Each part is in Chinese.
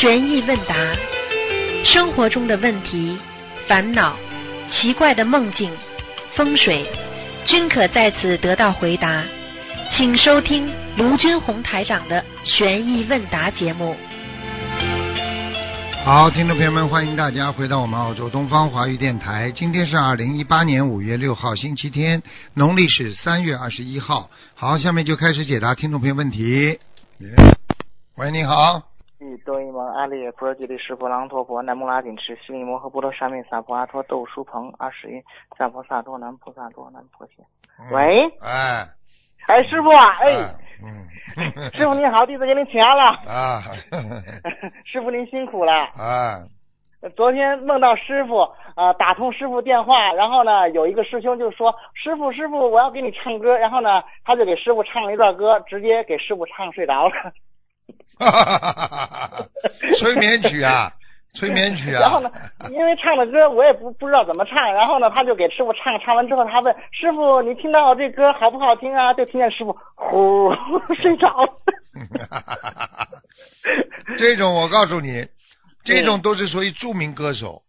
悬疑问答，生活中的问题、烦恼、奇怪的梦境、风水，均可在此得到回答。请收听卢军红台长的悬疑问答节目。好，听众朋友们，欢迎大家回到我们澳洲东方华语电台。今天是二零一八年五月六号，星期天，农历是三月二十一号。好，下面就开始解答听众朋友问题。喂，你好。蒙阿吉利朗陀佛南无拉顶持悉利摩诃波罗萨婆阿陀萨婆萨多南菩萨多南。喂，哎，哎，师傅啊，哎，嗯，师傅您好，弟子给您请安了。啊，师傅您辛苦了。啊，昨天梦到师傅，呃，打通师傅电话，然后呢，有一个师兄就说：“师傅，师傅，我要给你唱歌。”然后呢，他就给师傅唱了一段歌，直接给师傅唱睡着了。哈哈哈哈哈！催眠曲啊，催眠曲啊。然后呢，因为唱的歌我也不不知道怎么唱，然后呢，他就给师傅唱，唱完之后他问师傅：“你听到这歌好不好听啊？”就听见师傅呼 睡着了。这种我告诉你，这种都是属于著名歌手，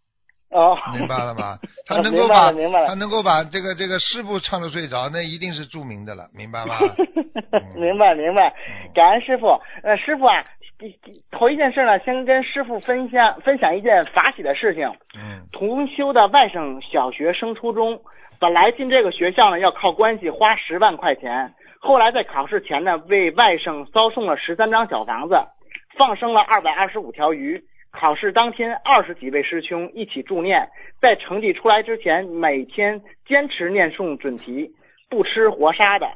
哦，明白了吗？他能够把了明白了他能够把这个这个师傅唱的睡着，那一定是著名的了，明白吗？明白明白嗯，感恩师傅。呃，师傅啊，头一件事呢，先跟师傅分享分享一件法喜的事情。嗯同修的外甥小学升初中，本来进这个学校呢要靠关系花十万块钱，后来在考试前呢为外甥捎送了十三张小房子，放生了二百二十五条鱼。考试当天，二十几位师兄一起助念，在成绩出来之前，每天坚持念诵准题，不吃活杀的。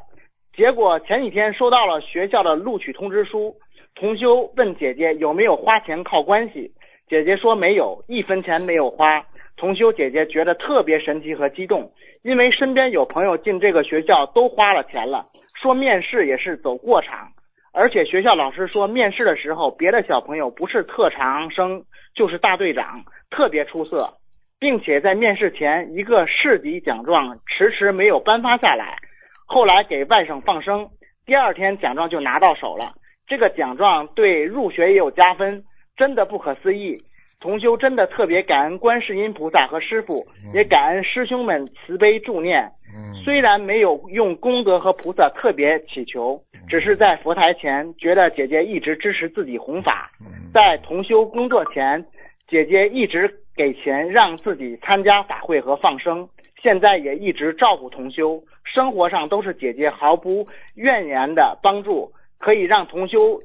结果前几天收到了学校的录取通知书，同修问姐姐有没有花钱靠关系，姐姐说没有，一分钱没有花。同修姐姐觉得特别神奇和激动，因为身边有朋友进这个学校都花了钱了，说面试也是走过场，而且学校老师说面试的时候，别的小朋友不是特长生就是大队长，特别出色，并且在面试前一个市级奖状迟迟没有颁发下来，后来给外甥放生，第二天奖状就拿到手了。这个奖状对入学也有加分，真的不可思议。同修真的特别感恩观世音菩萨和师傅，也感恩师兄们慈悲助念。嗯，虽然没有用功德和菩萨特别祈求，只是在佛台前觉得姐姐一直支持自己弘法，嗯。在同修工作前，姐姐一直给钱让自己参加法会和放生，现在也一直照顾同修，生活上都是姐姐毫不怨言的帮助，可以让同修，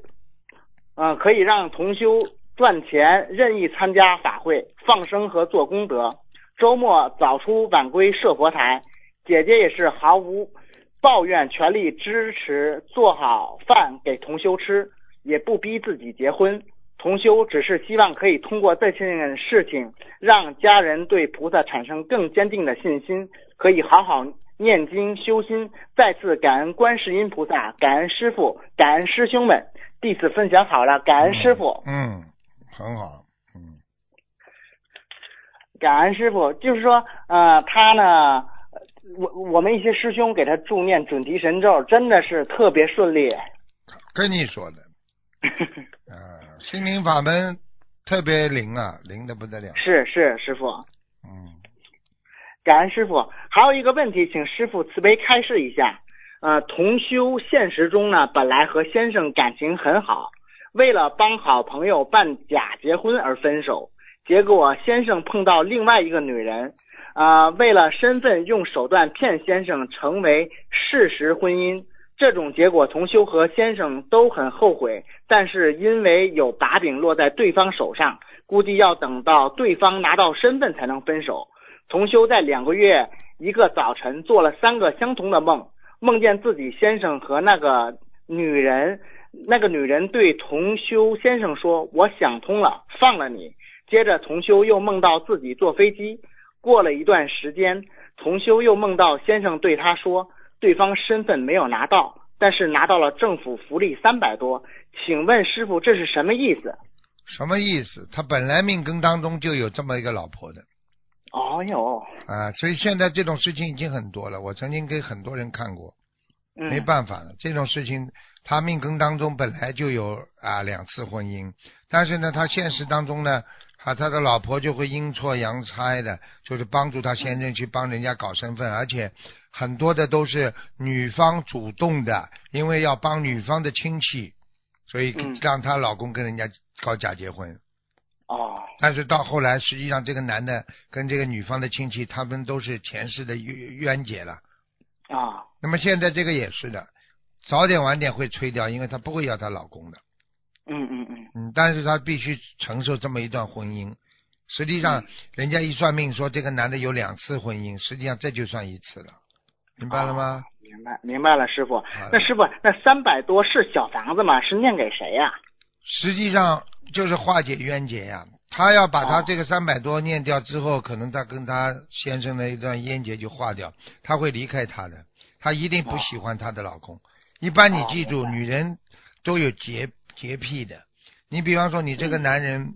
嗯、可以让同修赚钱，任意参加法会、放生和做功德。周末早出晚归设佛台，姐姐也是毫无抱怨，全力支持做好饭给同修吃，也不逼自己结婚。同修只是希望可以通过这件事情，让家人对菩萨产生更坚定的信心，可以好好念经修心。再次感恩观世音菩萨，感恩师傅，感恩师兄们。弟子分享好了，感恩师傅。嗯，很好，嗯感恩师傅，就是说，呃，他呢，呃我我们一些师兄给他助念准提神咒，真的是特别顺利。跟你说的，啊，心灵法门特别灵啊，灵的不得了，是是，师傅，嗯感恩师傅。还有一个问题，请师傅慈悲开示一下。呃，同修现实中呢，本来和先生感情很好，为了帮好朋友办假结婚而分手，结果先生碰到另外一个女人，啊、为了身份用手段骗先生成为事实婚姻。这种结果，同修和先生都很后悔，但是因为有把柄落在对方手上，估计要等到对方拿到身份才能分手。同修在两个月一个早晨做了三个相同的梦，梦见自己先生和那个女人，那个女人对同修先生说：“我想通了，放了你。”接着同修又梦到自己坐飞机，过了一段时间，同修又梦到先生对他说，对方身份没有拿到，但是拿到了政府福利三百多，请问师傅这是什么意思？什么意思？他本来命根当中就有这么一个老婆的哦哟，啊，所以现在这种事情已经很多了。我曾经给很多人看过，嗯，没办法了，这种事情他命根当中本来就有啊两次婚姻，但是呢，他现实当中呢，啊，他的老婆就会阴错阳差的，就是帮助他先生去帮人家搞身份，而且很多的都是女方主动的，因为要帮女方的亲戚，所以嗯让她老公跟人家搞假结婚。哦，但是到后来，实际上这个男的跟这个女方的亲戚，他们都是前世的冤冤结了。啊，那么现在这个也是的，早点晚点会吹掉，因为她不会要她老公的。嗯嗯嗯，嗯，但是她必须承受这么一段婚姻。实际上，人家一算命说这个男的有两次婚姻，实际上这就算一次了，明白了吗？明白明白了，师傅。那师傅，那三百多是小房子吗？是念给谁呀、实际上就是化解冤结呀。他要把他哦这个三百多念掉之后，可能他跟他先生的一段冤结就化掉，他会离开他的，他一定不喜欢她的老公。一般你哦记住，女人都有洁洁癖的。你比方说，你这个嗯男人，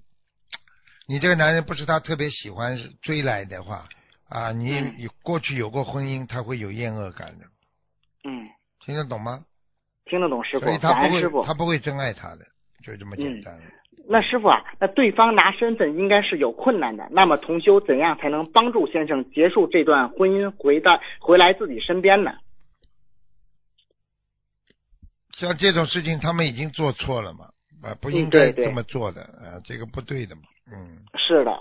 你这个男人不是他特别喜欢追来的话啊，你过去有过婚姻，他会有厌恶感的，嗯，听得懂吗？听得懂师傅所以，他不会，他。不会真爱他的，就这么简嗯单。那师傅啊，那对方拿身份应该是有困难的，那么同修怎样才能帮助先生结束这段婚姻，回到回来自己身边呢？像这种事情，他们已经做错了嘛，啊，不应该这么做的，啊，这个不对的嘛，嗯，是的，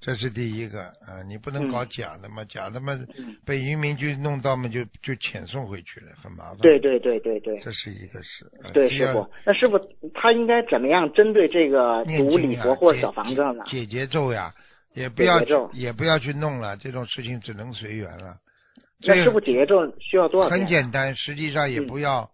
这是第一个，啊，你不能嗯搞假的嘛，假的嘛，嗯，被渔民局弄到嘛，就就遣送回去了，很麻烦。对，对对对对这是一个事。啊对，师傅，那师傅他应该怎么样针对这个读礼念经呀解佛或小房子呢？解解结咒呀，也不要也不要去弄了，这种事情只能随缘了。那师傅解结咒需要多少很？简单，实际上也嗯不要。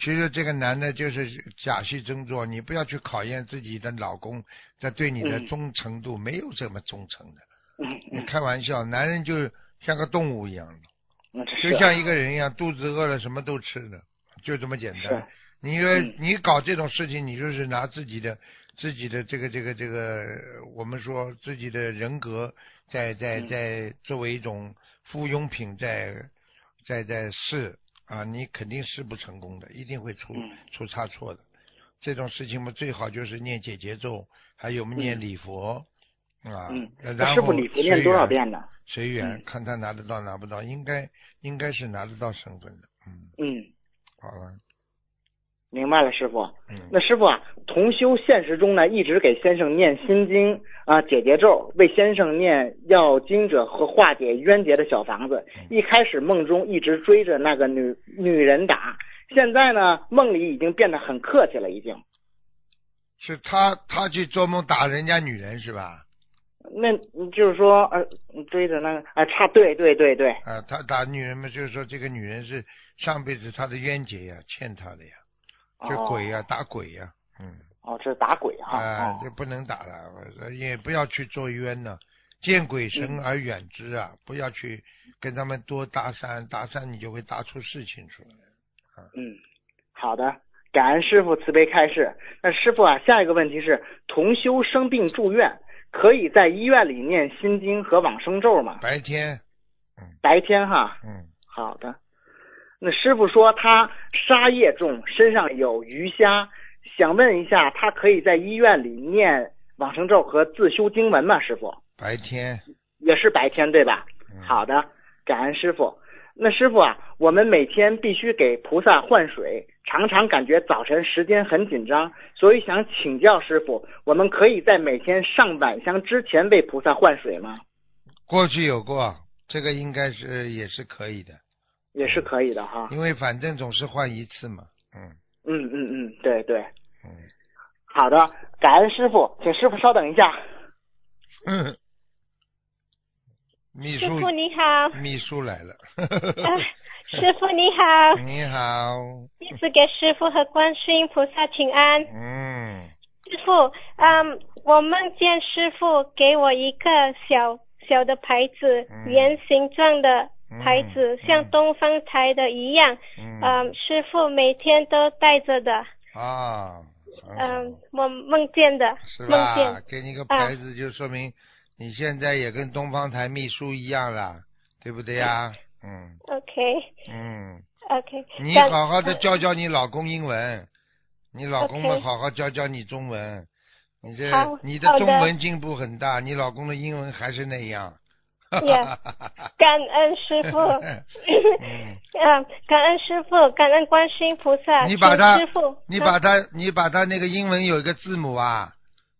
其实这个男的就是假戏真做，你不要去考验自己的老公在对你的嗯。忠诚度，没有这么忠诚的。嗯。你嗯，开玩笑，男人就像个动物一样就像一个人一样，肚子饿了什么都吃的，就这么简单。你你搞这种事情，你就是拿自己的自己的这个这个这个，我们说自己的人格在在嗯。在作为一种附庸品在在在试啊，你肯定是不成功的，一定会出嗯出差错的。这种事情嘛，最好就是念解结咒，还有我们念嗯礼佛啊，嗯，然后傅礼佛念多少遍呢？随缘，嗯看他拿得到拿不到，应该应该是拿得到身份的。嗯，嗯，好了，明白了，师傅。嗯，那师傅啊，同修现实中呢，一直给先生念心经啊、解结咒，为先生念要经者和化解冤结的小房子。一开始梦中一直追着那个女女人打，现在呢，梦里已经变得很客气了，已经。是他他去做梦打人家女人是吧？那就是说，呃，追着那个啊，差对对对对，啊，他打女人嘛，就是说这个女人是上辈子他的冤结呀，欠他的呀，就哦鬼呀，打鬼呀，嗯，哦，这是打鬼哈。啊，哦这不能打了，也不要去做冤呢。见鬼神嗯而远之啊！不要去跟他们多搭讪，搭讪你就会搭出事情出来。嗯，好的，感恩师傅慈悲开示。那师傅啊，下一个问题是，同修生病住院，可以在医院里念心经和往生咒吗？白天，白天哈，嗯，好的。那师傅说他沙业重，身上有鱼虾，想问一下，他可以在医院里念往生咒和自修经文吗？师傅白天，也是白天对吧？嗯、好的，感恩师傅。那师傅啊，我们每天必须给菩萨换水，常常感觉早晨时间很紧张，所以想请教师傅，我们可以在每天上晚香之前为菩萨换水吗？过去有过，这个应该是也是可以的，也是可以的哈。因为反正总是换一次嘛，嗯。嗯嗯嗯，对对，嗯。好的，感恩师傅，请师傅稍等一下。嗯，秘书师傅你好，秘书来了，啊，师傅你好，你好，弟子给师傅和观世音菩萨请安。嗯。师傅，嗯，我梦见师傅给我一个小小的牌子，嗯。圆形状的牌子，嗯像东方台的一样。嗯嗯，师傅每天都带着的。啊，嗯，我梦见的，是吧见。？给你个啊牌子，就说明你现在也跟东方台秘书一样了，对不对呀？嗯 OK 嗯，OK。你好好的教教你老公英文，你老公们好好教教你中文，你这好你的中文进步很大，你老公的英文还是那样。Yeah 感恩师傅，嗯。啊，感恩师傅，感恩观世音菩萨，请你把他师傅，你把他你把他那个英文有一个字母啊，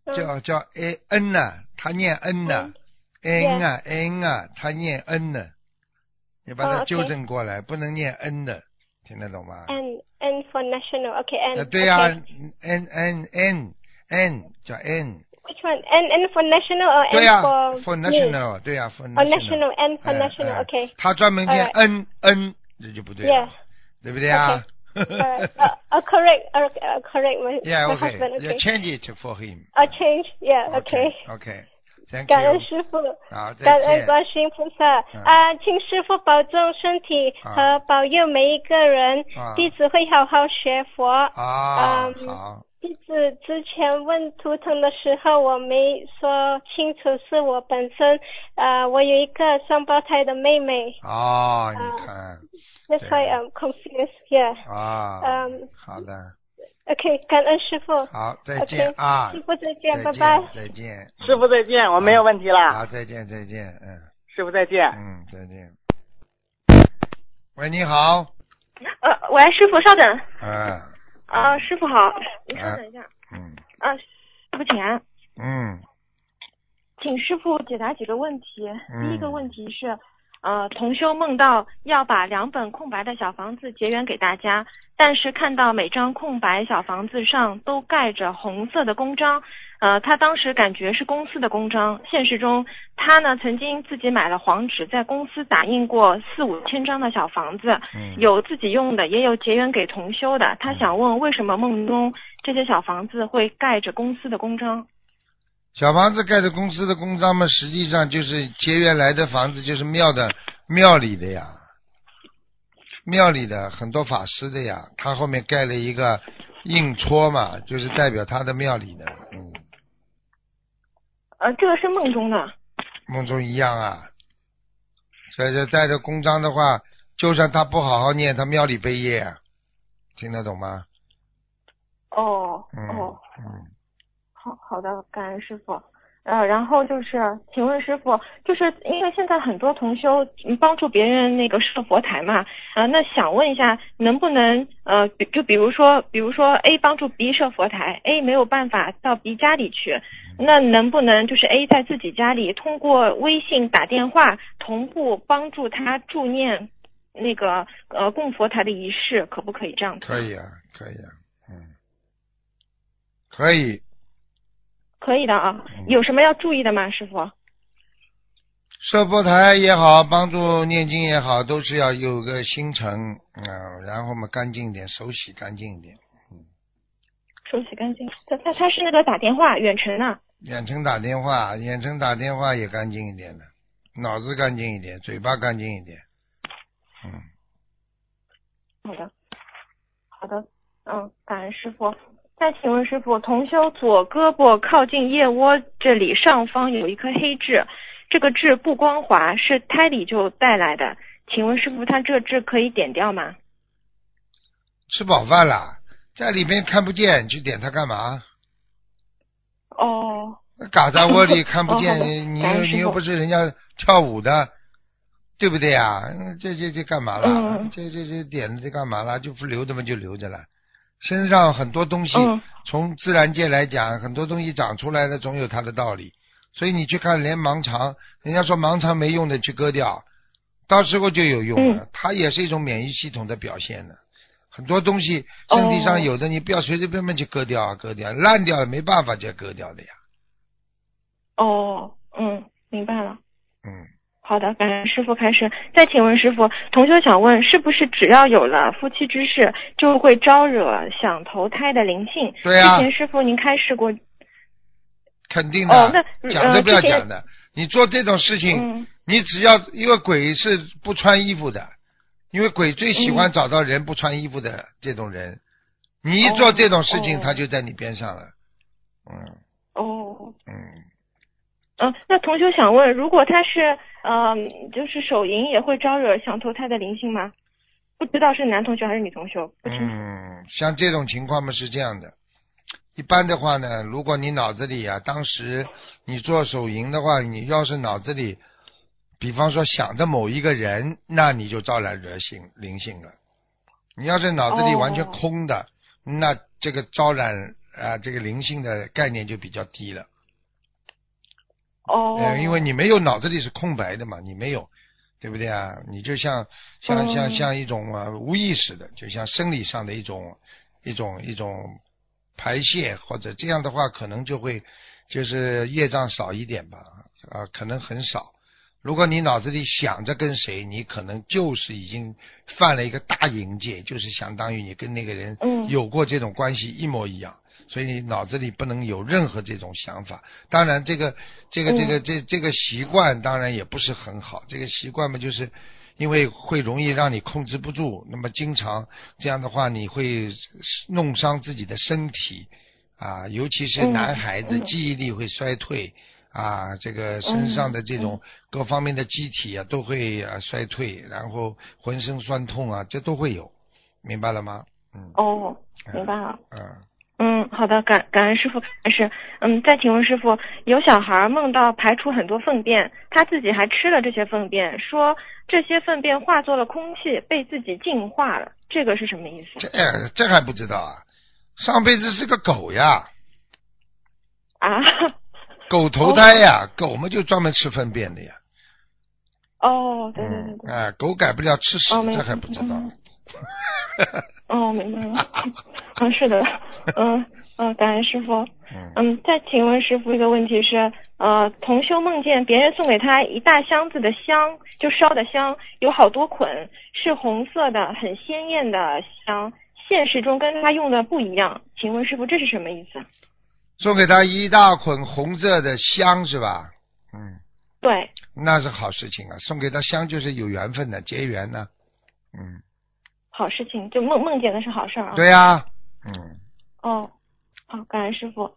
嗯。叫叫 a n 呢，他念 n 呢，n 啊 n 啊，他念 n 呢，你把哦，OK。它纠正过来，不能念 n 的，听得懂吗？N N for national，OK，N，、呃，对呀 OK，n n n n 叫 n，Which one？N N for national or 对 N 呀 for ，for me？ national，对呀，for 哦，national，N for 哎 national，OK 哎。他专门念 Alright n n，这就不对 Yeah 了，对不对啊 Uh, uh, uh, correct, uh, uh, correct my, Yeah, my okay. husband, You okay. change it for him. I'll change, yeah, okay. Okay. Thank 感恩 you. 师傅，好，再感恩见。观世音菩萨嗯啊，请师傅保重身体啊和保佑每一个人啊，弟子会好好学佛。啊，嗯好， 弟子之前问图腾的时候，我没说清楚是我本身，呃，我有一个双胞胎的妹妹哦，啊你看，，That's why I'm confused. Yeah. 啊，嗯好的，OK，感恩师傅。好，再见啊，师傅再见，拜拜。再见，师傅再见，我没有问题了。好，再见，再见，嗯师傅再见。嗯，再见。喂，你好，呃，喂，师傅，稍等。嗯啊、师傅好，您稍等一下。嗯啊，师傅请安，嗯请师傅解答几个问题。嗯第一个问题是，呃，同修梦到要把两本空白的小房子结缘给大家，但是看到每张空白小房子上都盖着红色的公章，呃，他当时感觉是公司的公章。现实中，他呢曾经自己买了黄纸，在公司打印过四五千张的小房子，嗯，有自己用的，也有结缘给同修的。他想问，为什么梦中这些小房子会盖着公司的公章？小房子盖着公司的公章嘛，实际上就是结缘来的房子，就是庙的庙里的呀，庙里的很多法师的呀，他后面盖了一个印戳嘛，就是代表他的庙里的，嗯，呃，这个是梦中的。梦中一样啊。所以说带着公章的话，就算他不好好念，他庙里背业啊，听得懂吗？哦嗯哦，嗯，好好的，感恩师傅。呃，然后就是，请问师傅，就是因为现在很多同修帮助别人那个设佛台嘛，呃，那想问一下，能不能呃，比就比如说，比如说 A 帮助 B 设佛台，A 没有办法到 B 家里去，那能不能就是 A 在自己家里通过微信打电话同步帮助他助念那个呃供佛台的仪式，可不可以这样？可以啊，可以啊，嗯，可以。可以的啊。嗯，有什么要注意的吗，师傅？设佛台也好，帮助念经也好，都是要有个心诚，嗯、然后嘛干净一点，手洗干净一点，嗯。手洗干净。他他他是那个打电话远程的。远程打电话，远程打电话也干净一点的，脑子干净一点，嘴巴干净一点，嗯，好的，好的，嗯，感恩师傅。再请问师傅，同修左胳膊靠近腋窝这里上方有一颗黑痣，这个痣不光滑，是胎里就带来的。请问师傅，他这痣可以点掉吗？吃饱饭了，在里面看不见，去点它干嘛？哦，嘎在窝里看不见，哦你你又你又不是人家跳舞的，对不对呀？嗯这这这干嘛了？嗯这这这点了这干嘛了？就不留着嘛，就留着了。身上很多东西，嗯从自然界来讲，很多东西长出来的总有它的道理。所以你去看，连盲肠，人家说盲肠没用的去割掉，到时候就有用嗯了。它也是一种免疫系统的表现呢。很多东西身体上哦有的，你不要随随便便去割掉啊，割掉烂掉了没办法就割掉的呀。哦，嗯，明白了。嗯，好的，感恩师傅开始。再请问师傅，同学想问，是不是只要有了夫妻之事，就会招惹想投胎的灵性？对啊之前师傅您开示过，肯定的，哦那呃讲都不要讲的。你做这种事情，嗯，你只要因为鬼是不穿衣服的，因为鬼最喜欢嗯找到人不穿衣服的这种人。你一做这种事情，哦他就在你边上了。嗯哦，嗯，嗯、那同学想问，如果他是嗯、就是手淫，也会招惹想投胎的灵性吗？不知道是男同学还是女同学，不清楚。嗯，像这种情况嘛是这样的，一般的话呢，如果你脑子里啊，当时你做手淫的话，你要是脑子里，比方说想着某一个人，那你就招来惹性灵性了。你要是脑子里完全空的，那这个招揽啊，这个灵性的概念就比较低了。哦，呃，因为你没有脑子里是空白的嘛，你没有，对不对啊？你就像像像嗯像一种啊无意识的，就像生理上的一种一种一种排泄，或者这样的话，可能就会就是业障少一点吧，啊，可能很少。如果你脑子里想着跟谁，你可能就是已经犯了一个大淫戒，就是相当于你跟那个人嗯有过这种关系一模一样，所以你脑子里不能有任何这种想法。当然，这个这个这个这这个习惯当然也不是很好，这个习惯嘛，就是因为会容易让你控制不住，那么经常这样的话，你会弄伤自己的身体啊，尤其是嗯男孩子，嗯记忆力会衰退。啊，这个身上的这种各方面的机体啊，都会啊衰退，然后浑身酸痛啊，这都会有，明白了吗？嗯，哦，明白了。嗯，嗯，好的，感感恩师傅开始。嗯，再请问师傅，有小孩梦到排出很多粪便，他自己还吃了这些粪便，说这些粪便化作了空气，被自己净化了，这个是什么意思？这这还不知道啊？上辈子是个狗呀，啊？狗 投胎呀，狗嘛就专门吃粪便的呀。哦，对对对嗯，对。哎，狗改不了吃屎哦，这还不知道。嗯 哦，明白了。嗯，是的。嗯嗯，感恩师傅。嗯，嗯，再请问师傅一个问题是，呃，同修梦见别人送给他一大箱子的香，就烧的香，有好多捆，是红色的，很鲜艳的香。现实中跟他用的不一样，请问师傅这是什么意思？送给他一大捆红色的香是吧？嗯，对，那是好事情啊，送给他香就是有缘分的，结缘呢。嗯，好事情，就梦梦见的是好事儿啊。对呀、嗯，哦，好，感恩师傅。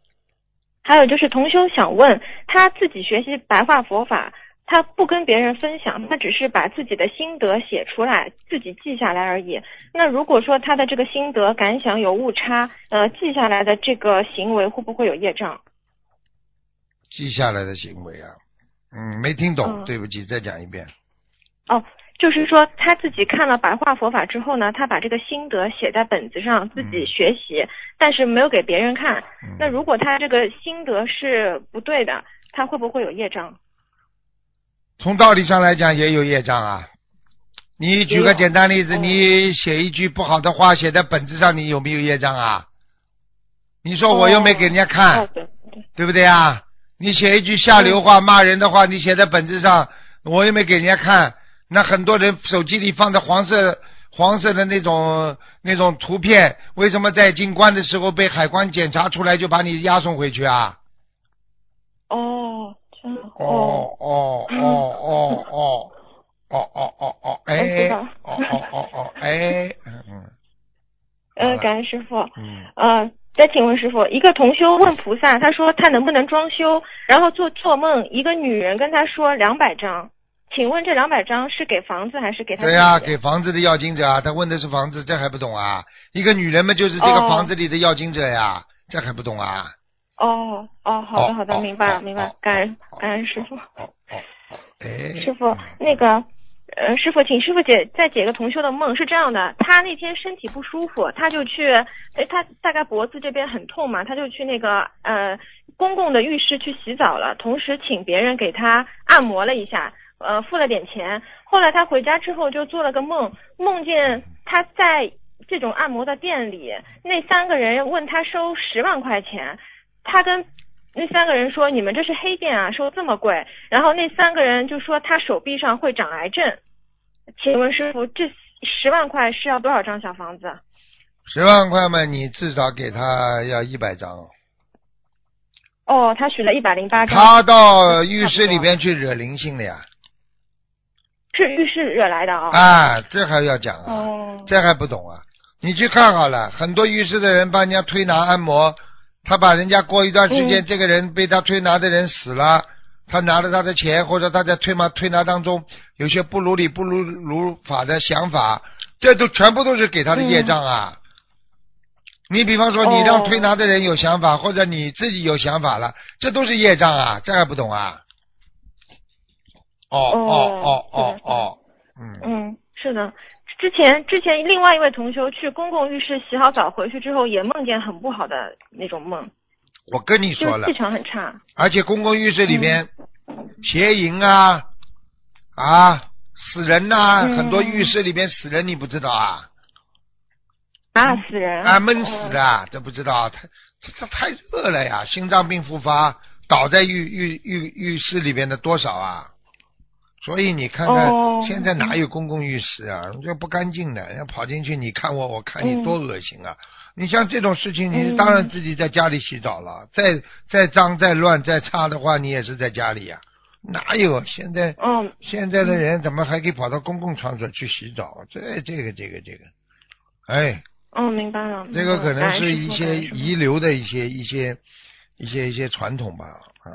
还有就是同修想问，他自己学习白话佛法，他不跟别人分享，他只是把自己的心得写出来，自己记下来而已。那如果说他的这个心得感想有误差，呃，记下来的这个行为会不会有业障？记下来的行为啊，嗯，没听懂，嗯对不起，再讲一遍。哦，就是说他自己看了白话佛法之后呢，他把这个心得写在本子上自己学习，但是没有给别人看。嗯、那如果他这个心得是不对的，他会不会有业障？从道理上来讲，也有业障啊。你举个简单例子，嗯你写一句不好的话写在本子上，你有没有业障啊？你说我又没给人家看，哦，对对，对不对啊？你写一句下流话、骂人的话，你写在本子上，我又没给人家看。那很多人手机里放的黄色、黄色的那种那种图片，为什么在进关的时候被海关检查出来就把你押送回去啊？哦，这样哦。哦哦哦哦哦哦哦哦，我哎知，道。哦哦哦哦，哎，嗯嗯。呃，感恩师傅。嗯，呃，再请问师傅，一个同修问菩萨，他说他能不能装修，然后做做梦，一个女人跟他说两百张，请问这两百张是给房子还是给他？对呀、给房子的要经者啊，他问的是房子，这还不懂啊？一个女人嘛就是这个哦房子里的要经者呀，这还不懂啊？哦哦，好的好的，哦明白明白哦，感恩哦感恩师傅。哦哦哦，哎，师傅，那个，呃，师傅，请师傅解再解个同修的梦，是这样的，他那天身体不舒服，他就去，哎，他大概脖子这边很痛嘛，他就去那个呃公共的浴室去洗澡了，同时请别人给他按摩了一下，呃，付了点钱。后来他回家之后就做了个梦，梦见他在这种按摩的店里，那三个人问他收十万块钱，他跟那三个人说：“你们这是黑店啊，收这么贵。”然后那三个人就说他手臂上会长癌症。请问师傅，这十万块是要多少张小房子？十万块嘛，你至少给他要一百张哦。哦，他许了一百零八张。他到浴室里边去惹灵性了呀，是浴室惹来的啊、啊，这还要讲啊？哦，这还不懂啊？你去看好了，很多浴室的人帮人家推拿按摩，他把人家过一段时间，嗯这个人被他推拿的人死了，他拿了他的钱，或者他在推拿推拿当中有些不如理不如如法的想法，这都全部都是给他的业障啊！你比方说，你让哦推拿的人有想法，或者你自己有想法了，这都是业障啊，这还不懂啊？哦哦哦哦哦，嗯，嗯，是的。之前之前另外一位同修去公共浴室洗好澡回去之后，也梦见很不好的那种梦，我跟你说了气，场很差。而且公共浴室里面邪淫啊啊死人呐、嗯很多浴室里面死人，你不知道啊？啊，死人啊，闷死的，都不知道，太这这太热了呀，心脏病复发，倒在浴浴浴浴室里边的多少啊？所以你看看，哦现在哪有公共浴室啊？这不干净的，要跑进去，你看我，我看你，嗯多恶心啊！你像这种事情，你嗯当然自己在家里洗澡了，再再脏、再乱、再差的话，你也是在家里呀、哪有现在嗯现在的人怎么还可以跑到公共场所去洗澡？这这个这个这个，哎，哦，明白了。这个可能是一些遗留的一些一些一些一些传统吧，啊，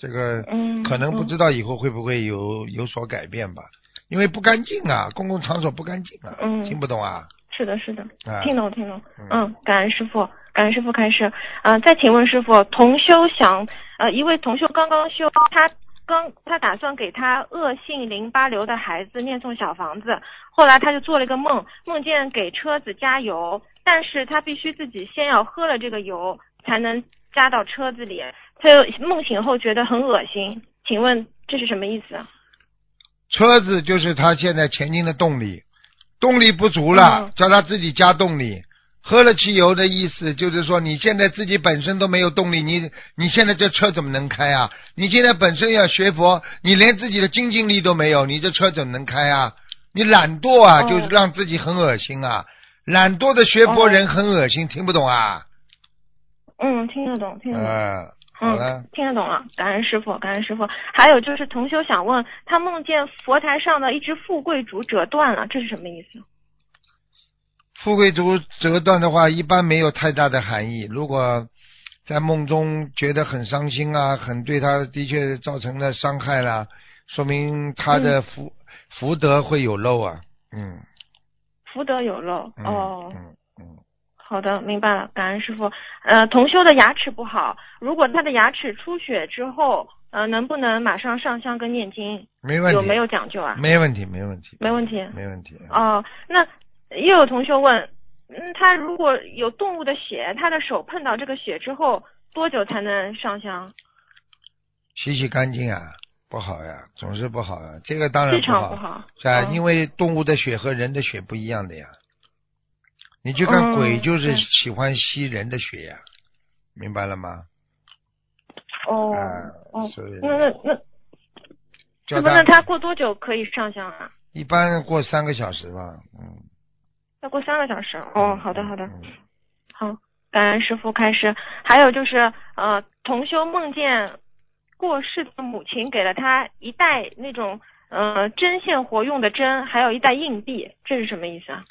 这个嗯可能不知道以后会不会有有所改变吧，因为不干净啊，公共场所不干净啊，嗯听不懂啊？是的，是的，啊听懂听懂。嗯嗯，感恩师傅，感恩师傅开示。嗯、再请问师傅，同修想呃，一位同修刚刚修，他刚他打算给他恶性淋巴瘤的孩子念诵小房子，后来他就做了一个梦，梦见给车子加油，但是他必须自己先要喝了这个油才能加到车子里，他就梦醒后觉得很恶心，请问这是什么意思啊？车子就是他现在前进的动力，动力不足了，嗯叫他自己加动力。喝了汽油的意思就是说，你现在自己本身都没有动力，你你现在这车怎么能开啊？你现在本身要学佛，你连自己的精进力都没有，你这车怎么能开啊？你懒惰啊，哦就是让自己很恶心啊！懒惰的学佛人很恶心，听不懂啊？嗯，听得懂，听得懂。嗯，好了嗯，，听得懂了，感恩师傅，感恩师傅。还有就是同修想问，他梦见佛台上的一只富贵竹折断了，这是什么意思？富贵竹折断的话，一般没有太大的含义。如果在梦中觉得很伤心啊，很对他的确造成了伤害啦，说明他的福、福德会有漏啊。嗯，福德有漏。嗯哦，嗯嗯，好的，明白了，感恩师傅。呃，同修的牙齿不好，如果他的牙齿出血之后，呃，能不能马上上香跟念经？没问题，有没有讲究啊？没问题，没问题，没问题。没问题。哦，那又有同学问，嗯，他如果有动物的血，他的手碰到这个血之后，多久才能上香？洗洗干净啊，不好呀，总是不好啊。这个当然气不好，场不好。是啊，哦因为动物的血和人的血不一样的呀。你去看嗯鬼，就是喜欢吸人的血呀，明白了吗？哦啊哦所以，那那那，那他过多久可以上香啊？一般过三个小时吧，嗯。要过三个小时。哦，好的好的，嗯好，感恩师傅开始。还有就是呃，同修梦见过世的母亲给了他一袋那种呃针线活用的针，还有一袋硬币，这是什么意思啊？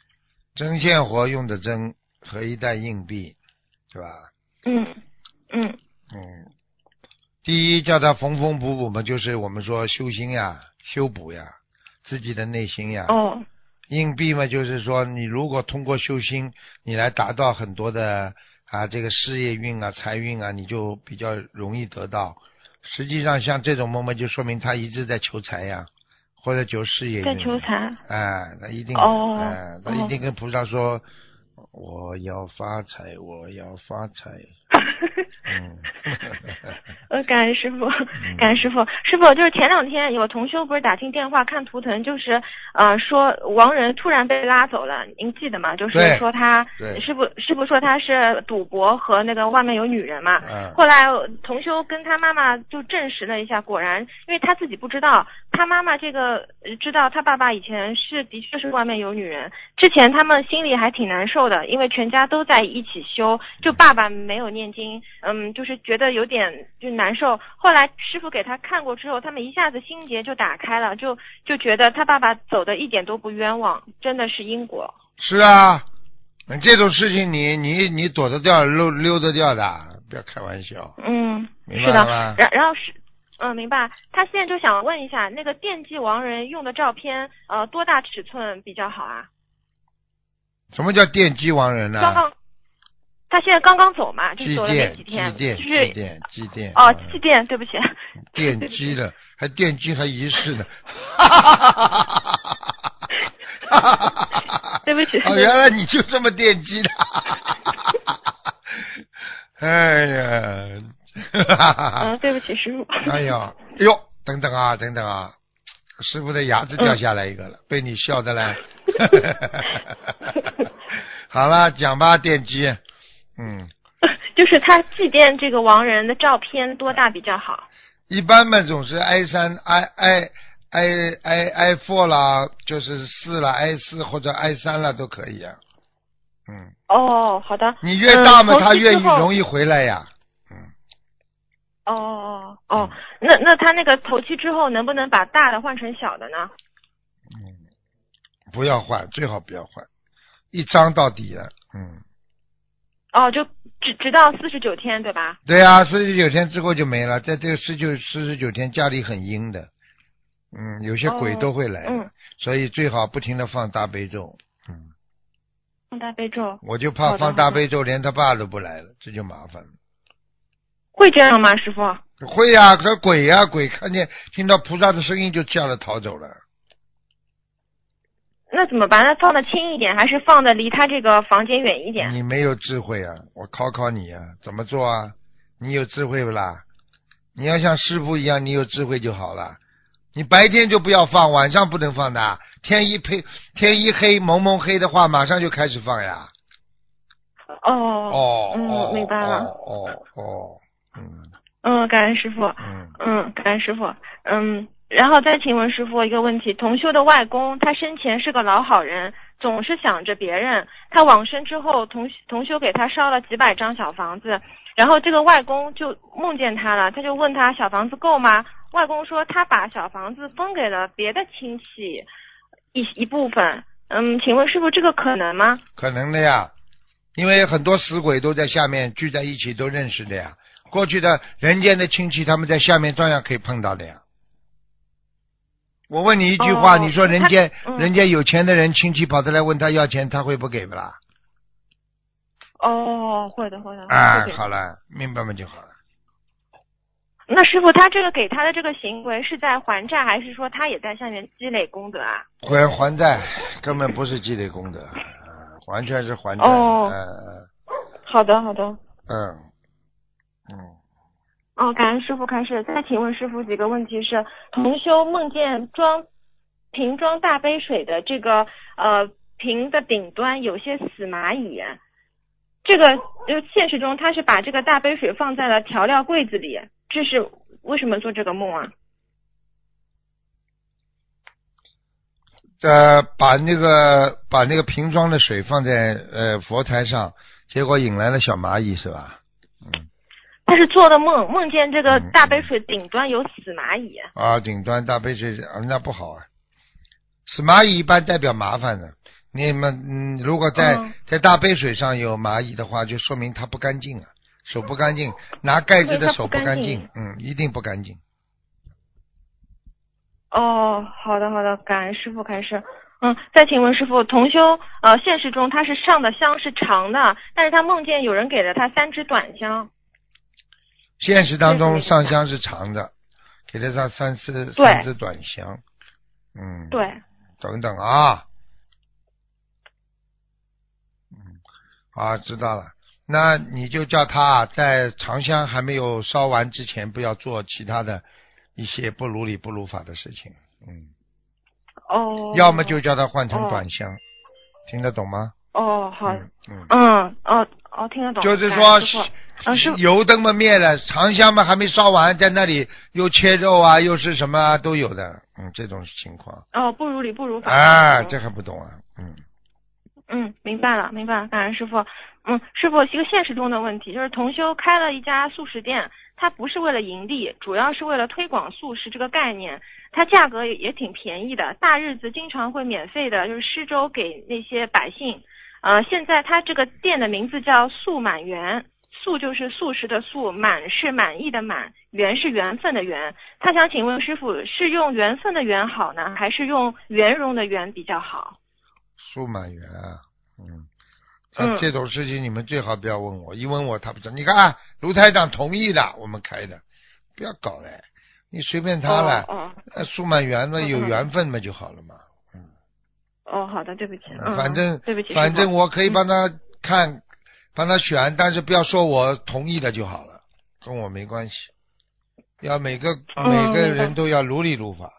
针线活用的针和一袋硬币，对吧？嗯嗯嗯，第一叫他缝缝补补嘛，就是我们说修心呀、修补呀，自己的内心呀。哦硬币嘛，就是说你如果通过修心，你来达到很多的啊这个事业运啊、财运啊，你就比较容易得到。实际上像这种梦嘛，就说明他一直在求财呀，或者求事业求财。哎，那一定，哦哎，那一定跟菩萨说，我要发财，我要发财。嗯，呃，感恩师傅，嗯感恩师傅，师傅就是前两天有同修不是打进电话看图腾，就是呃说亡人突然被拉走了，您记得吗？就是说他对师傅师傅说他是赌博和那个外面有女人嘛。嗯后来同修跟他妈妈就证实了一下，果然，因为他自己不知道，他妈妈这个呃知道他爸爸以前是的确是外面有女人，之前他们心里还挺难受的，因为全家都在一起修，就爸爸没有念经，嗯，就是觉得有点就难受。后来师傅给他看过之后，他们一下子心结就打开了，就就觉得他爸爸走的一点都不冤枉，真的是因果。是啊，这种事情你你你躲得掉溜溜得掉的，不要开玩笑。嗯，明是的白了吗，然然后是。嗯，明白。他现在就想问一下，那个惦记亡人用的照片，呃，多大尺寸比较好啊？什么叫奠基亡人呢、刚刚他现在刚刚走嘛，就走了没几天，奠，就是祭奠，祭奠。哦，嗯祭奠，对不起，奠基了，还奠基还仪式呢。对不起哦，原来你就这么奠基的。哎呀，嗯，对不起，师傅。哎呀，哎呦，等等啊，等等啊，师傅的牙齿掉下来一个了，被你笑的嘞。好了，讲吧，电机。嗯，就是他祭奠这个亡人的照片多大比较好？一般嘛总是 i 三 i i i i i four 啦，就是四啦，i 四或者 i 三啦都可以啊。嗯，哦，好的。你越大嘛，嗯他越容易回来呀。嗯，哦哦哦哦，那那他那个头七之后能不能把大的换成小的呢？嗯不要换，最好不要换，一张到底了。嗯，哦，就直直到四十九天，对吧？对啊、四十九天之后就没了，在这个四九四十九天家里很阴的，嗯，有些鬼哦都会来的，嗯，所以最好不停的放大悲咒。嗯，放大悲咒我就怕放大悲咒连他爸都不来了，这就麻烦了。会这样吗，师傅？会呀、可鬼呀、鬼看见听到菩萨的声音就吓得逃走了。那怎么办？那放的轻一点，还是放的离他这个房间远一点？你没有智慧啊！我考考你啊，怎么做啊？你有智慧不啦？你要像师傅一样，你有智慧就好了。你白天就不要放，晚上不能放的。天一黑，天一黑蒙蒙黑的话，马上就开始放呀。哦哦，嗯哦明白了哦哦哦，嗯嗯，感恩师傅。嗯，嗯，感恩师傅。嗯，然后再请问师傅一个问题：同修的外公，他生前是个老好人，总是想着别人。他往生之后，同同修给他烧了几百张小房子，然后这个外公就梦见他了，他就问他小房子够吗？外公说他把小房子分给了别的亲戚一一部分。嗯，请问师傅这个可能吗？可能的呀，因为很多死鬼都在下面聚在一起，都认识的呀。过去的人间的亲戚，他们在下面照样可以碰到的呀。我问你一句话，哦你说人间、嗯人家有钱的人亲戚跑出来问他要钱，他会不给不啦？哦，会的，会的。啊会，给好了，明白吗就好了。那师傅，他这个给他的这个行为是在还债，还是说他也在下面积累功德啊？还还债根本不是积累功德，呃完全是还债。哦嗯好的，好的。嗯嗯，哦，感恩师傅开始。再请问师傅几个问题是：同修梦见装瓶装大杯水的这个呃瓶的顶端有些死蚂蚁，这个就现实中他是把这个大杯水放在了调料柜子里，这是为什么做这个梦啊？呃，把那个把那个瓶装的水放在呃佛台上，结果引来了小蚂蚁是吧？嗯。他是做的梦，梦见这个嗯大杯水顶端有死蚂蚁。啊，顶端大杯水，啊那不好啊。死蚂蚁一般代表麻烦的，你们嗯，如果在、嗯在大杯水上有蚂蚁的话，就说明它不干净啊，手不干净，拿盖子的手不干干净嗯，一定不干净。哦，好的好的，感恩师傅开始。嗯，再请问师傅，同修呃，现实中他是上的香是长的，但是他梦见有人给了他三支短香。现实当中上香是长的，给了他三次三次短香，嗯，，对，等等啊，嗯，啊，知道了。那你就叫他在长香还没有烧完之前，不要做其他的一些不如理不如法的事情。嗯，哦。要么就叫他换成哦。短香，听得懂吗？哦，好，嗯嗯，嗯，哦哦，听得懂。就是说嗯，油灯嘛灭了，长香嘛还没烧完，在那里又切肉啊，又是什么啊都有的。嗯，这种情况。哦，不如理不如法。啊，这还不懂啊？嗯，嗯，明白了，明白了，感恩师傅。嗯，师傅，一个现实中的问题就是，同修开了一家素食店，它不是为了盈利，主要是为了推广素食这个概念。它价格也也挺便宜的，大日子经常会免费的，就是施粥给那些百姓。呃，现在他这个店的名字叫素满园，素就是素食的素，满是满意的满，缘是缘分的缘。他想请问师傅，是用缘分的缘好呢，还是用圆融的圆比较好？素满园啊，嗯，像嗯这种事情你们最好不要问我，一问我他不知道。你看啊卢台长同意的，我们开的，不要搞嘞，你随便他了，哦呃数满缘嘛，嗯有嗯缘分嘛就好了嘛。哦哦，好的，对不起，呃嗯，反正对不起，反正我可以帮他看，帮他选，但是不要说我同意的就好了，跟我没关系。要每个嗯每个人都要如理如法，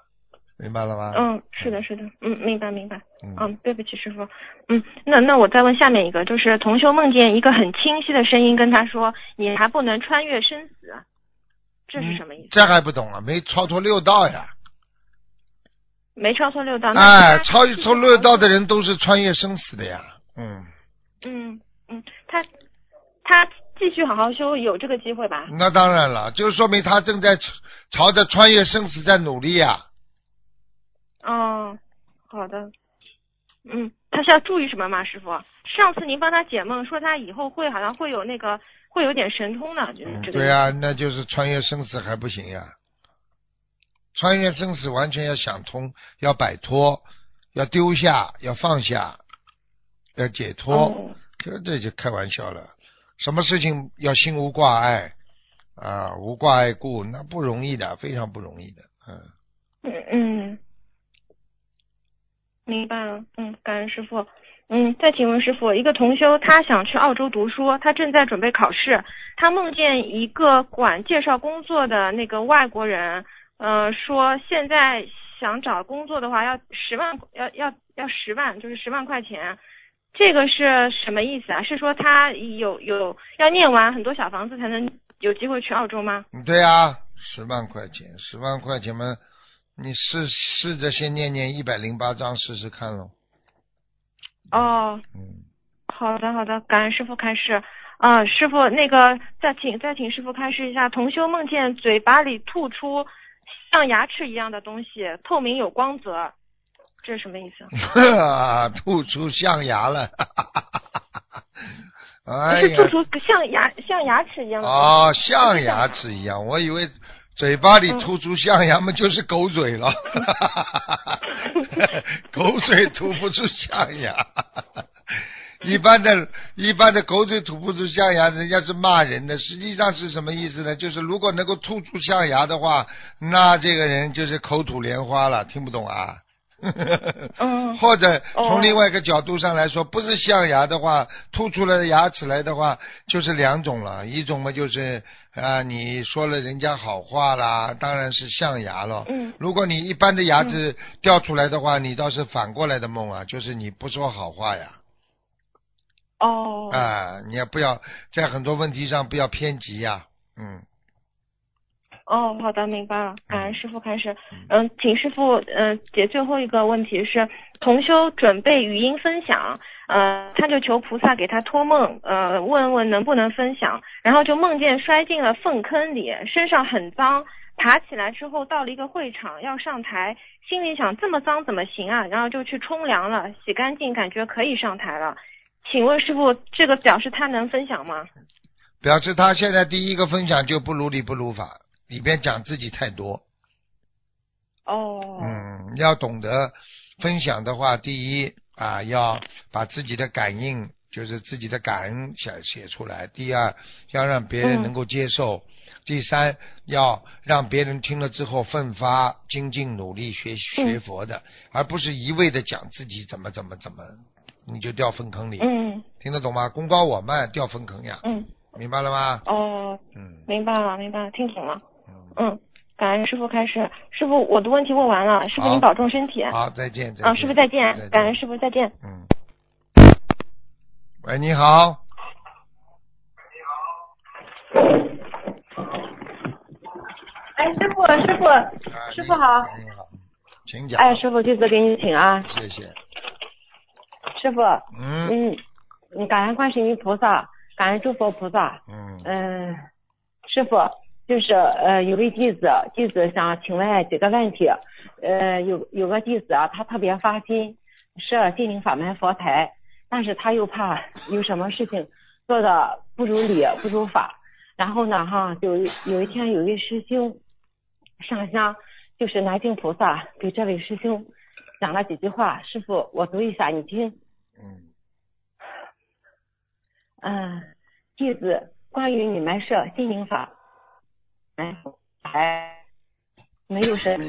明白了吗？嗯，是的，是的，嗯，明白明白。嗯嗯，对不起，师傅。嗯，那那我再问下面一个，就是同修梦见一个很清晰的声音跟他说：“你还不能穿越生死。”这是什么意思？这还不懂啊？没超脱六道呀！没超错六道。那哎，他超脱六道的人都是穿越生死的呀。嗯，嗯嗯，他他继续好好修，有这个机会吧？那当然了，就说明他正在朝朝着穿越生死在努力呀。哦，好的。嗯，他是要注意什么吗，师傅？上次您帮他解梦，说他以后会好像会有那个会有点神通的，就是这个。对呀、那就是穿越生死还不行呀。穿越生死完全要想通，要摆脱，要丢下，要放下，要解脱。哦这这就开玩笑了。什么事情要心无挂碍啊，无挂碍故，那不容易的，非常不容易的。嗯，嗯嗯，明白了。嗯，感恩师傅。嗯，再请问师傅，一个同修他想去澳洲读书，他正在准备考试，他梦见一个管介绍工作的那个外国人，呃，说现在想找工作的话要十万，要要要十万，就是十万块钱。这个是什么意思啊？是说他有有要念完很多小房子才能有机会去澳洲吗？对啊、十万块钱，十万块钱嘛，你试试着先念念一百零八章试试看喽。哦，嗯，好的，好的，感恩师傅开示。啊、师傅，那个再请再请师傅开示一下，同修梦见嘴巴里吐出像牙齿一样的东西，透明有光泽，这是什么意思？吐出象牙了。哎呀是，吐出像牙像牙齿一样的。哦，像牙齿一样，我以为嘴巴里吐出象牙嘛，就是狗嘴了。狗嘴吐不出象牙。一般的、一般的狗嘴吐不出象牙，人家是骂人的。实际上是什么意思呢？就是如果能够吐出象牙的话，那这个人就是口吐莲花了。听不懂啊？嗯 或者从哦另外一个角度上来说，不是象牙的话，吐出来的牙齿来的话，就是两种了。一种嘛就是啊、你说了人家好话啦，当然是象牙了。嗯如果你一般的牙齿掉出来的话，你倒是反过来的梦啊，就是你不说好话呀。哦。啊，你也不要在很多问题上不要偏激呀。嗯，哦，好的，明白了。感恩师傅开始。嗯，请师傅嗯、解最后一个问题是，同修准备语音分享，呃，他就求菩萨给他托梦，呃，问问能不能分享，然后就梦见摔进了粪坑里，身上很脏。爬起来之后，到了一个会场要上台，心里想这么脏怎么行啊？然后就去冲凉了，洗干净，感觉可以上台了。请问师傅，这个表示他能分享吗？表示他现在第一个分享就不如理不如法，里边讲自己太多。哦，嗯，要懂得分享的话，第一啊，要把自己的感应，就是自己的感恩写写出来；第二，要让别人嗯能够接受；第三，要让别人听了之后奋发精进努力学学佛的，而不是一味的讲自己怎么怎么怎么，你就掉粪坑里。嗯听得懂吗？功高我慢，掉粪坑呀，嗯，明白了吗？哦，嗯明白了，明白了，听懂了。嗯，嗯，感恩师傅开始。师傅，我的问题问完了，师傅您保重身体。好，再见，再见。啊，师傅再见，感恩师傅再见。嗯。喂，你好。你好哎，师傅，师傅，啊师傅好。你你好，请讲。哎，师傅，弟子给你请啊。谢谢。师傅，嗯嗯，嗯，感恩观世音菩萨，感恩诸佛菩萨。嗯嗯，师傅，就是呃，有位弟子，弟子想请问几个问题。呃，有有个弟子啊，他特别发心设心灵法门佛台，但是他又怕有什么事情做的不如理不如法。然后呢，哈，有有一天有一位师兄上香，就是南京菩萨给这位师兄讲了几句话。师傅，我读一下，你听。嗯嗯，弟子关于你们设心灵法，哎，还没有什么。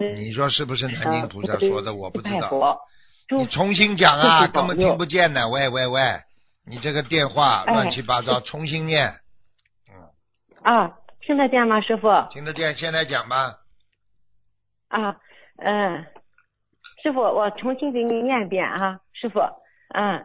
你说是不是南京菩萨说的？我不知道。你重新讲啊，根本听不见呢。喂喂喂，你这个电话哎乱七八糟，重新念。嗯啊，听得见吗，师傅？听得见？现在讲吧。啊，嗯，师傅，我重新给你念一遍啊，师傅，嗯，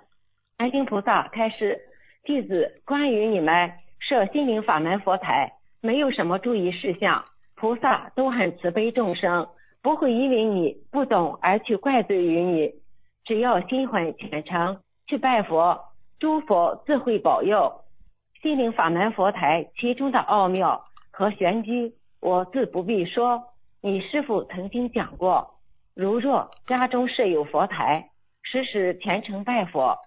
南京菩萨开示，弟子关于你们设心灵法门佛台，没有什么注意事项，菩萨都很慈悲众生，不会因为你不懂而去怪罪于你，只要心怀虔诚去拜佛，诸佛自会保佑。心灵法门佛台其中的奥妙和玄机，我自不必说。你师傅曾经讲过，如若家中设有佛台，时时虔诚拜佛，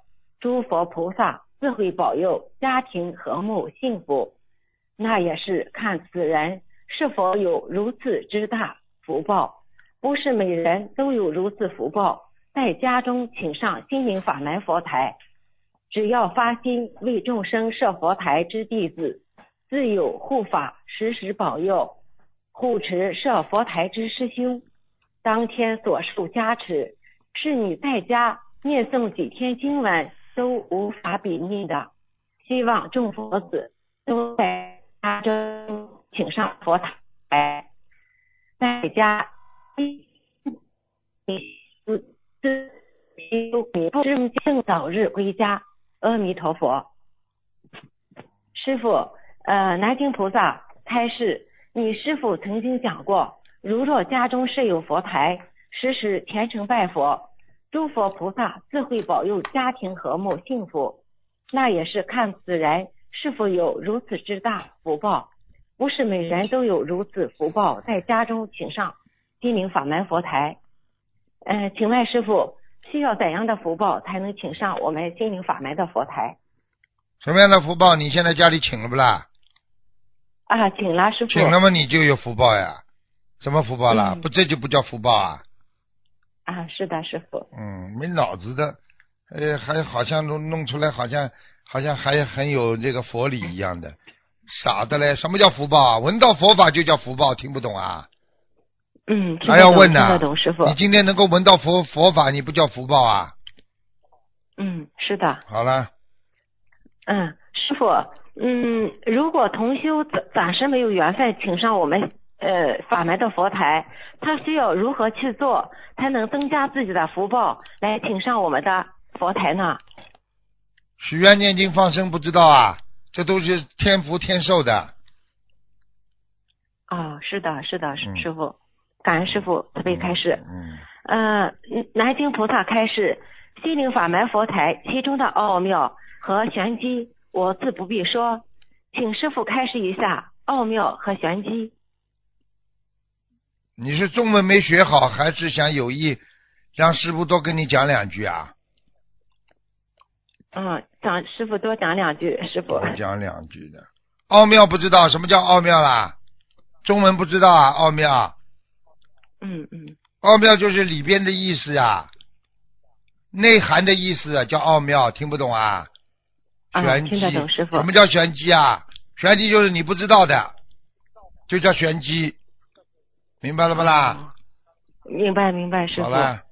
诸佛菩萨自会保佑家庭和睦幸福。那也是看此人是否有如此之大福报，不是每人都有如此福报，在家中请上心灵法门佛台。只要发心为众生设佛台之弟子，自有护法时时保佑。护持设佛台之师兄，当天所受加持，是你在家念诵几天经文都无法比拟的。希望众佛子都在家中请上佛台，在家自自你不知正早日归家。阿弥陀佛，师傅，呃，南京菩萨开示。你师傅曾经讲过，如若家中设有佛台，时时虔诚拜佛，诸佛菩萨自会保佑家庭和睦幸福。那也是看此人是否有如此之大福报，不是每人都有如此福报，在家中请上心灵法门佛台。嗯、请问师傅，需要怎样的福报才能请上我们心灵法门的佛台？什么样的福报？你现在家里请了不啦？啊，请了师傅。请了嘛，你就有福报呀。什么福报啦？嗯不，这就不叫福报啊。啊，是的，师傅。嗯，没脑子的，呃，还好像弄弄出来，好像好像还很有这个佛理一样的，傻的嘞！什么叫福报啊？闻到佛法就叫福报，听不懂啊？嗯，还要问呢得懂师傅。你今天能够闻到佛佛法，你不叫福报啊？嗯，是的。好了，嗯，师傅，嗯，如果同修暂暂时没有缘分请上我们呃法门的佛台，他需要如何去做才能增加自己的福报，来请上我们的佛台呢？许愿念经放生不知道啊？这都是天福天寿的。啊、是的，是的，是嗯师傅，感恩师傅慈悲开示。嗯，呃，南京菩萨开示，心灵法门佛台其中的奥妙和玄机，我自不必说，请师傅开示一下奥妙和玄机。你是中文没学好，还是想有意让师傅多跟你讲两句啊？嗯，讲师傅多讲两句，师傅。多讲两句的。奥妙不知道什么叫奥妙啦？中文不知道啊，奥妙。嗯嗯奥妙就是里边的意思啊，内涵的意思啊叫奥妙，听不懂啊？啊玄机，听得懂师傅什么叫玄机啊？玄机就是你不知道的，就叫玄机，明白了不啦？明白明白，师傅。好了，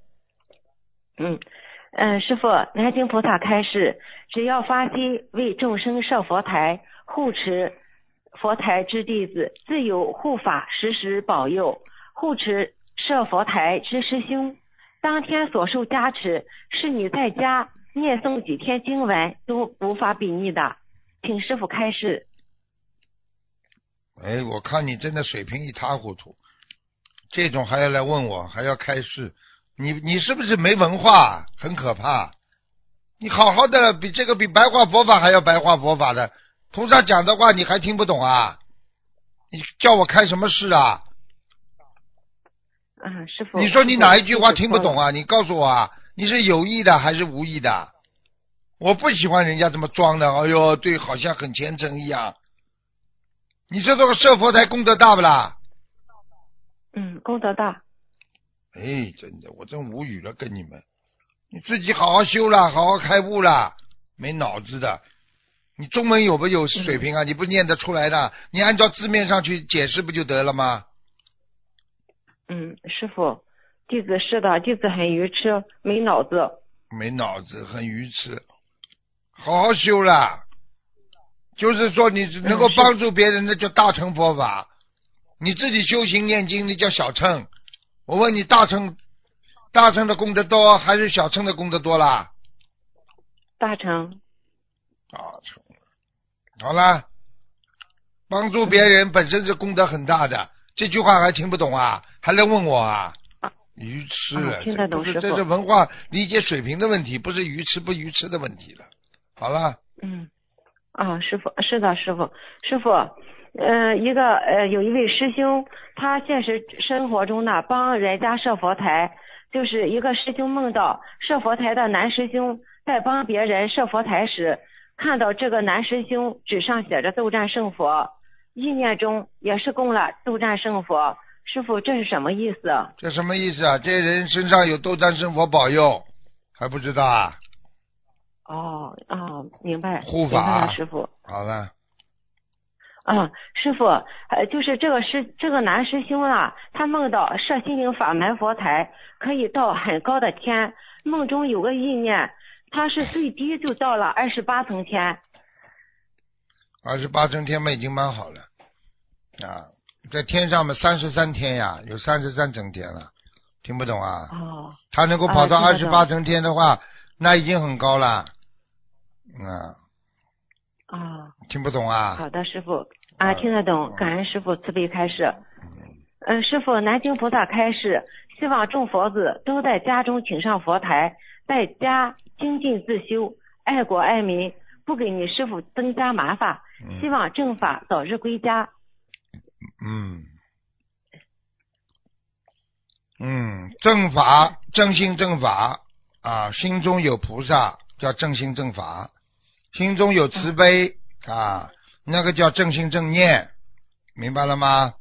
嗯嗯，师傅，南京菩萨开示，只要发心为众生设佛台，护持佛台之弟子，自有护法时时保佑；护持设佛台之师兄，当天所受加持，是你在家念诵几天经文都无法比拟的。请师傅开示。哎，我看你真的水平一塌糊涂，这种还要来问我，还要开示，你你是不是没文化？很可怕。你好好的，比这个比白话佛法还要白话佛法的，菩萨讲的话你还听不懂啊？你叫我开什么示啊？嗯，师傅。你说你哪一句话听不懂啊？你告诉我啊，你是有意的还是无意的？我不喜欢人家这么装的，哎呦，对，好像很虔诚一样。你说这个设佛台功德大不啦？嗯，功德大。哎，真的，我真无语了，跟你们。你自己好好修了，好好开悟了，没脑子的。你中文有不有水平啊？你不念得出来的，你按照字面上去解释不就得了吗？嗯，师傅，弟子是的，弟子很愚痴，没脑子。没脑子，很愚痴，好好修啦。就是说，你能够帮助别人，那叫大乘佛法。你自己修行念经，那叫小乘。我问你，大乘大乘的功德多，还是小乘的功德多啦？大乘。大乘。好了，帮助别人本身是功德很大的。这句话还听不懂啊？还来问我啊？愚痴，听得懂这是文化理解水平的问题，不是愚痴不愚痴的问题了。好了。嗯。啊，师傅是的，师傅，师傅，呃，一个呃，有一位师兄，他现实生活中呢，帮人家设佛台，就是一个师兄梦到设佛台的男师兄在帮别人设佛台时，看到这个男师兄纸上写着斗战胜佛，意念中也是供了斗战胜佛，师傅这是什么意思？这什么意思啊？这人身上有斗战胜佛保佑，还不知道啊？哦哦，明白，护法师傅，好了。啊，师傅，呃，就是这个师这个男师兄啊，他梦到设心灵法门佛台，可以到很高的天。梦中有个意念，他是最低就到了二十八层天。二十八层天嘛，已经蛮好了。啊，在天上嘛，三十三天呀，有三十三层天了。听不懂啊？哦。他能够跑到二十八层天的话，那已经很高了。啊啊，听不懂啊？好的，师傅啊，听得懂。感恩师傅慈悲开示。嗯，师傅，南京菩萨开示，希望众佛子都在家中请上佛台，在家精进自修，爱国爱民，不给你师傅增加麻烦。希望正法早日归家。嗯嗯，正法正心正法啊，心中有菩萨叫正心正法。心中有慈悲啊，那个叫正心正念，明白了吗？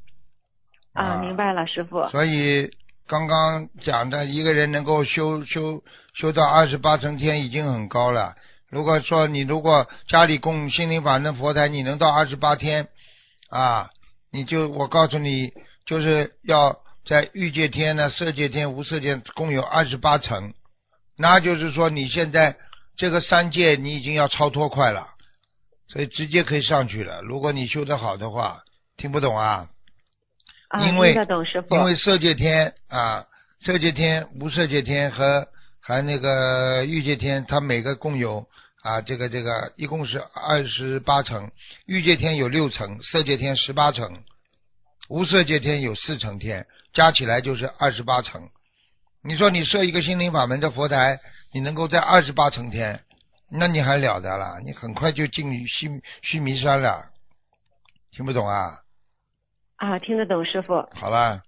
啊，明白了，师傅。所以刚刚讲的一个人能够修修修到二十八层天已经很高了。如果说你如果家里供心灵法门佛台，你能到二十八天啊，你就我告诉你，就是要在欲界天呢、色界天、无色界共有二十八层，那就是说你现在。这个三界你已经要超脱快了，所以直接可以上去了。如果你修得好的话，听不懂啊？啊，因为因为色界天啊，色界天、无色界天和还那个欲界天，它每个共有啊，这个这个一共是二十八层。欲界天有六层，色界天十八层，无色界天有四层天，加起来就是二十八层。你说你设一个心灵法门的佛台。你能够在二十八层天，那你还了得了？你很快就进须须弥山了，听不懂啊？啊，听得懂，师傅。好了。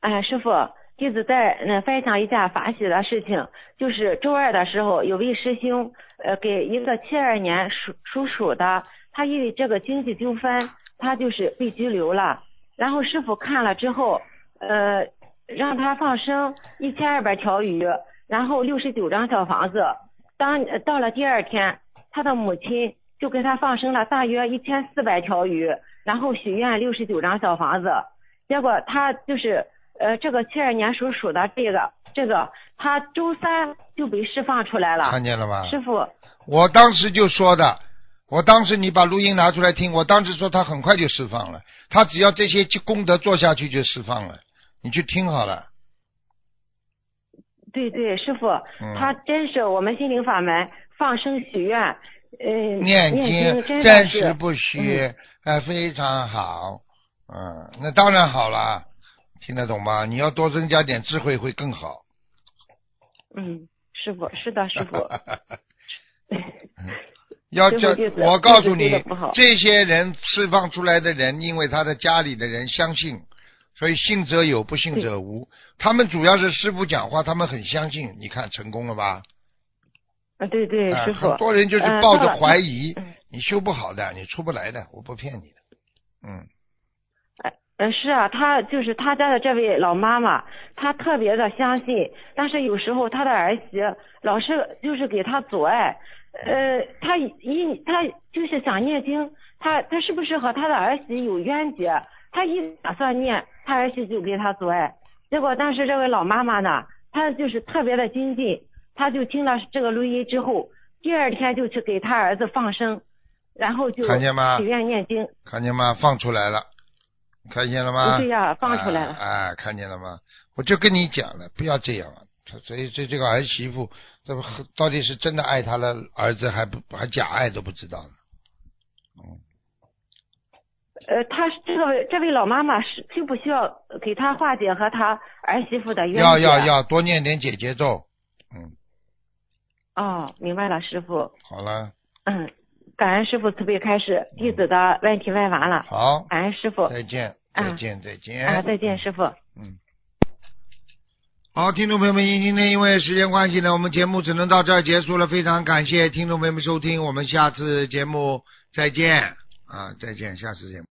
哎，师傅，弟子再嗯分享一下法喜的事情，就是周二的时候，有位师兄呃给一个七二年属属鼠的，他因为这个经济纠纷，他就是被拘留了。然后师傅看了之后，呃，让他放生一千二百条鱼。然后六十九张小房子，当到了第二天，他的母亲就给他放生了大约一千四百条鱼，然后许愿六十九张小房子，结果他就是呃这个七二年属鼠的这个这个，他周三就被释放出来了。看见了吗？师傅，我当时就说的，我当时你把录音拿出来听，我当时说他很快就释放了，他只要这些功德做下去就释放了，你去听好了。对对，师傅，他真是我们心灵法门放生许愿，呃，念经暂时不虚，呃，非常好，嗯，那当然好了，听得懂吗？你要多增加点智慧会更好。嗯，师傅是的，师傅。要叫我告诉你，这些人释放出来的人，因为他的家里的人相信。所以信则有，不信则无。他们主要是师傅讲话，他们很相信。你看成功了吧？啊，对对，师傅。很多人就是抱着怀疑，你修不好的，你出不来的。我不骗你的。嗯。哎嗯，是啊，他就是他家的这位老妈妈，她特别的相信，但是有时候他的儿媳老是就是给他阻碍，呃，他一他就是想念经，他他是不是和他的儿媳有冤结？他一打算念，他儿媳就给他阻碍，结果但是这位老妈妈呢，她就是特别的精进，她就听了这个录音之后，第二天就去给他儿子放生，然后就看见吗许愿念经，看见吗？放出来了，看见了吗？对呀放出来了哎、哎看见了吗？我就跟你讲了，不要这样啊！他所以这这个儿媳妇，这不到底是真的爱他的儿子，还不还假爱都不知道呢。呃，他这个这位老妈妈是需不需要给他化解和他儿媳妇的冤结？要要要多念点姐姐咒。嗯，哦，明白了，师傅。好了，嗯，感恩师傅慈悲开始，弟子的问题问完了。好，感恩师傅。再见，啊再见，再见。啊，再见，师傅。嗯。好，听众朋友们，今天因为时间关系呢，我们节目只能到这儿结束了。非常感谢听众朋友们收听，我们下次节目再见啊，再见，下次节目。